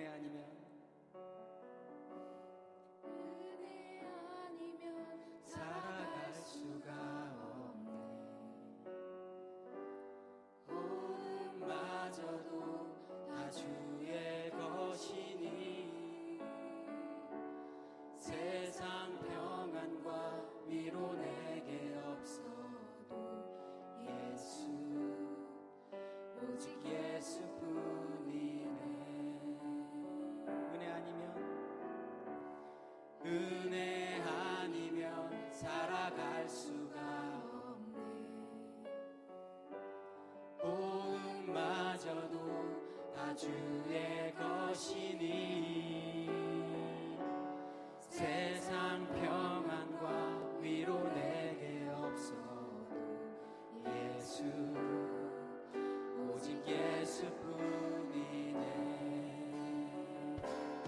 သနာညီများ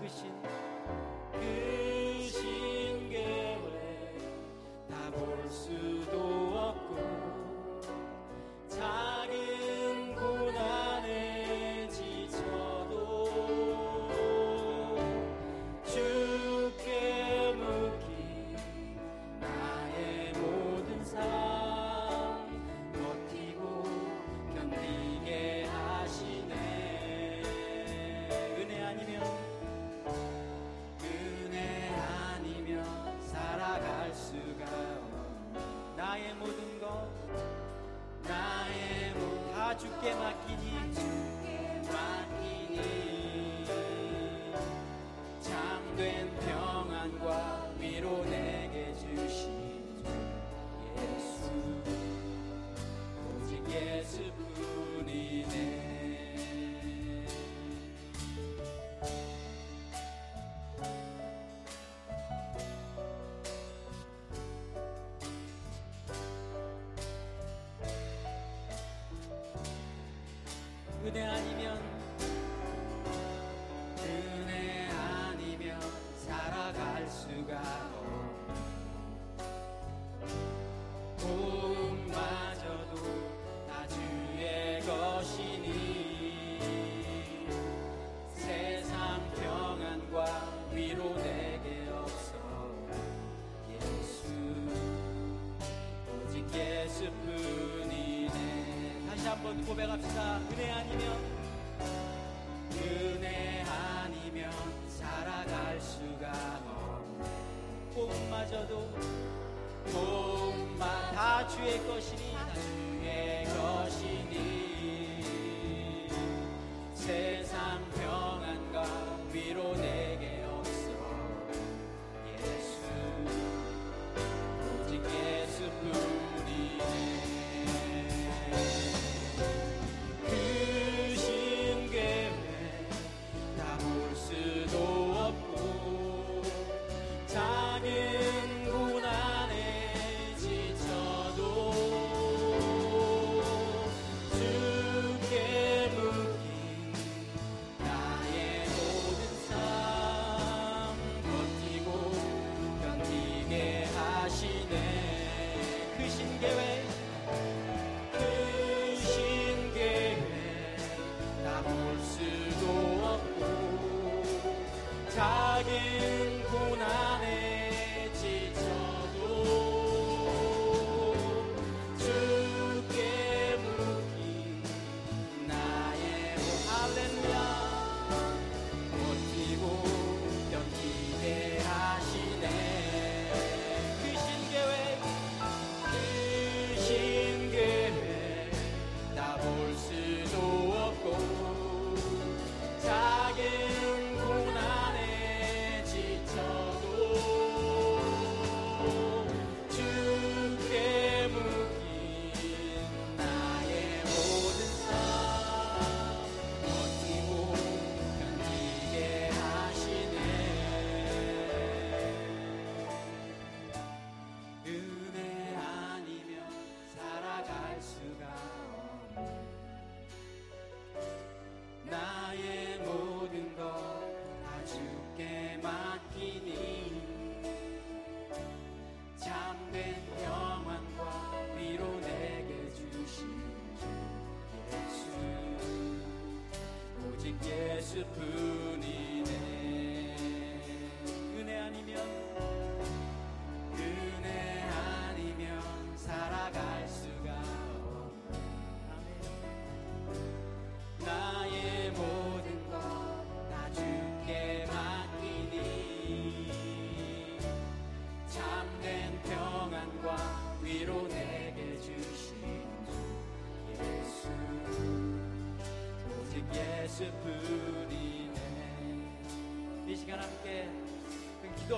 이끄신 Pachuquema 500. left side.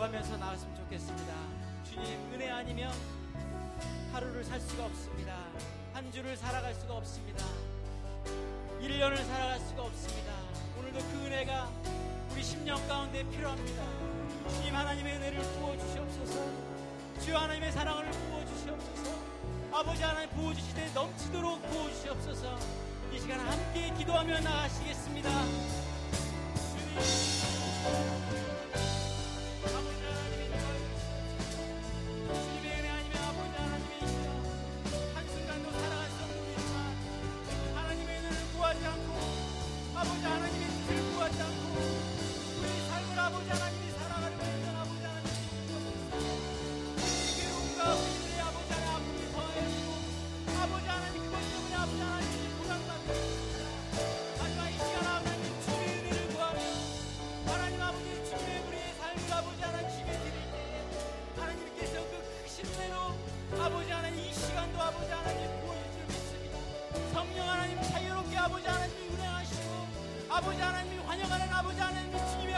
기도하면서 나갔으면 좋겠습니다. 주님 은혜 아니면 하루를 살 수가 없습니다. 한 주를 살아갈 수가 없습니다. 1년을 살아갈 수가 없습니다. 오늘도 그 은혜가 우리 10년 가운데 필요합니다. 주님 하나님의 은혜를 부어주시옵소서. 주 하나님의 사랑을 부어주시옵소서. 아버지 하나님 부어주시되 넘치도록 부어주시옵소서. 이 시간 함께 기도하며 나가시겠습니다. 주님.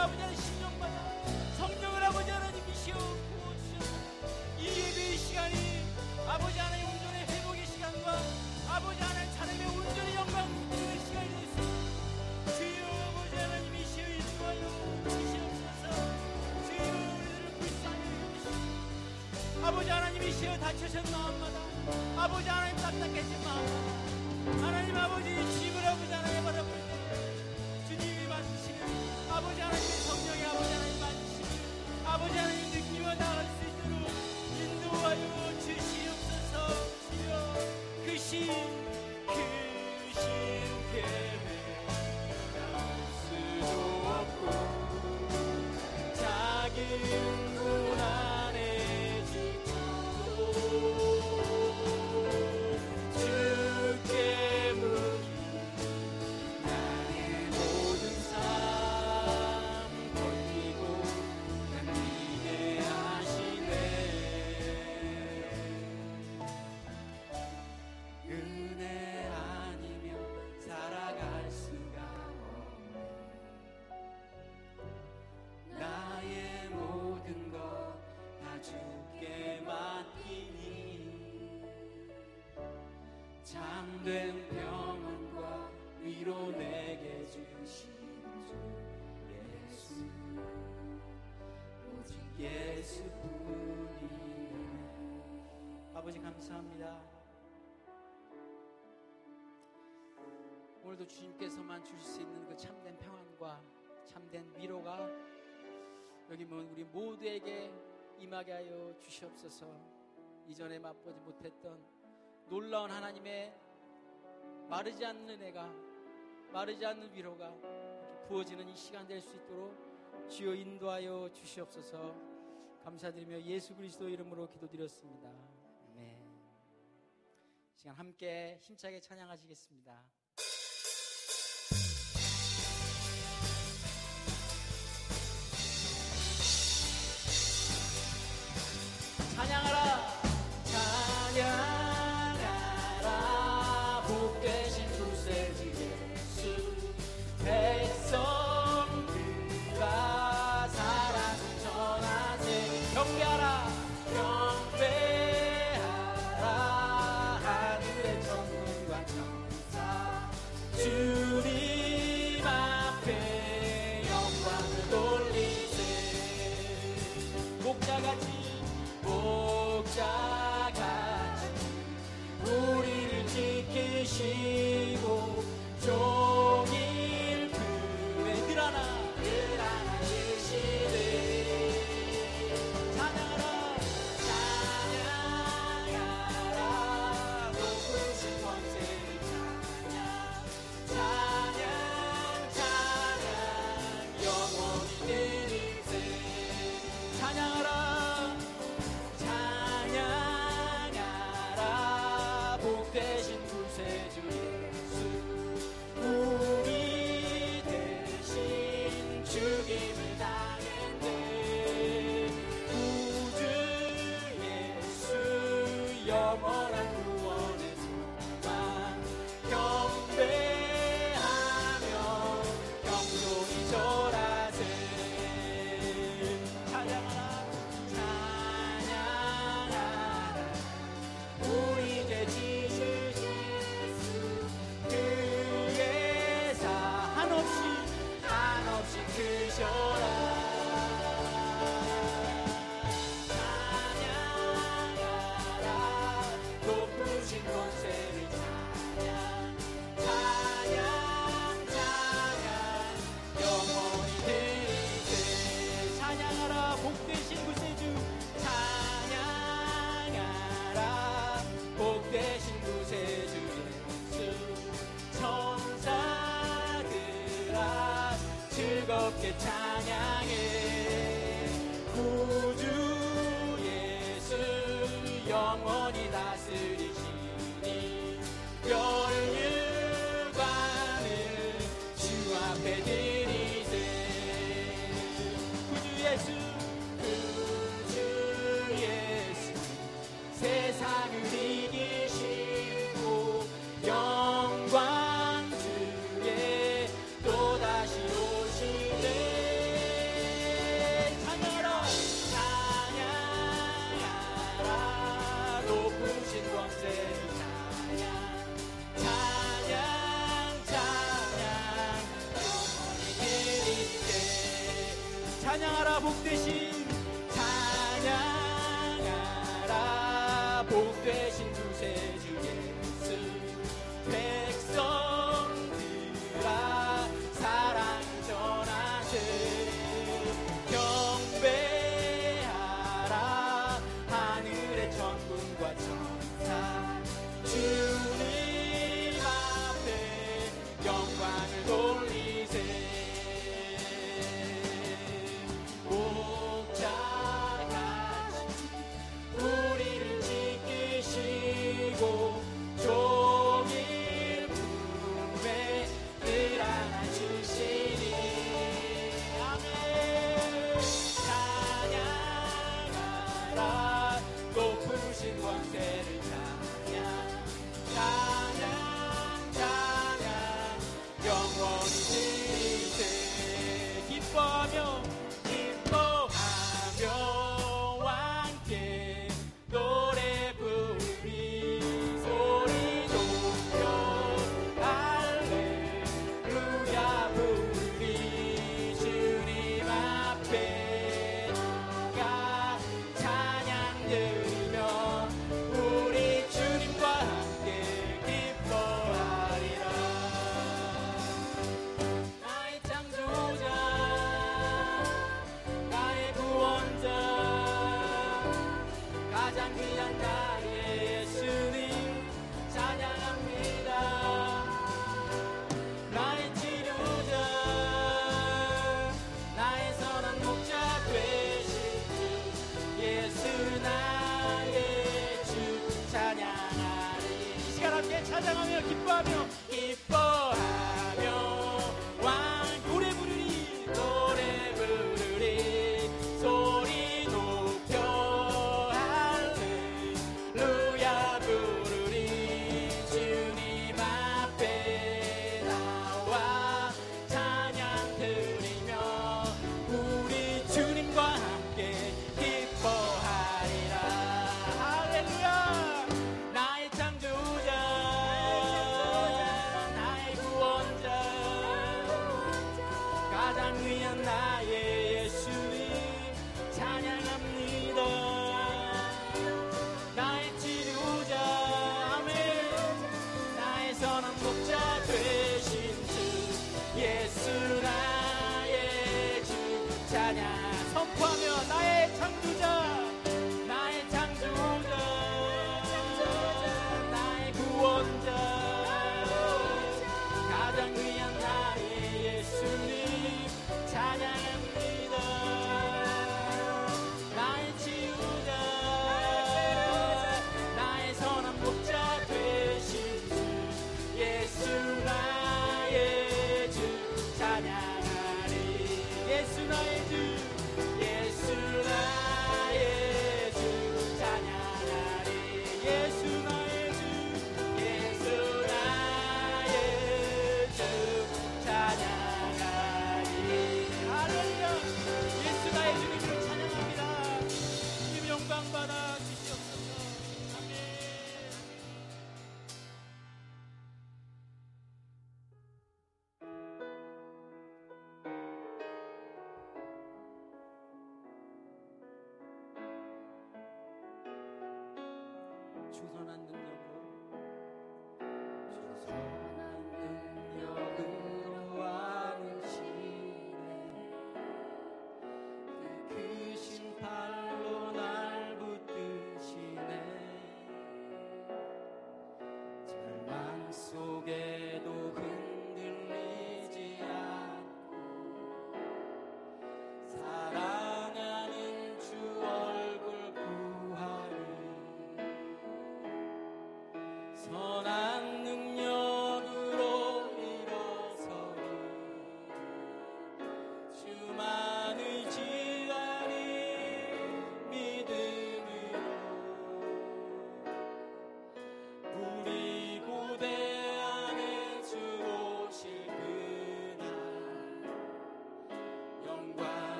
meu destino. 오늘도 주님께서만 주실 수 있는 그 참된 평안과 참된 위로가 여기 뭐 우리 모두에게 임하게 하여 주시옵소서 이전에 맛보지 못했던 놀라운 하나님의 마르지 않는 애가 마르지 않는 위로가 부어지는 이 시간 될 수 있도록 주여 인도하여 주시옵소서 감사드리며 예수 그리스도 이름으로 기도드렸습니다. 아멘. 시간 함께 힘차게 찬양하시겠습니다. amor.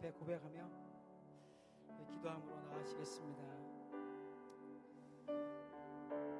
앞에 고백하며 기도함으로 나가시겠습니다.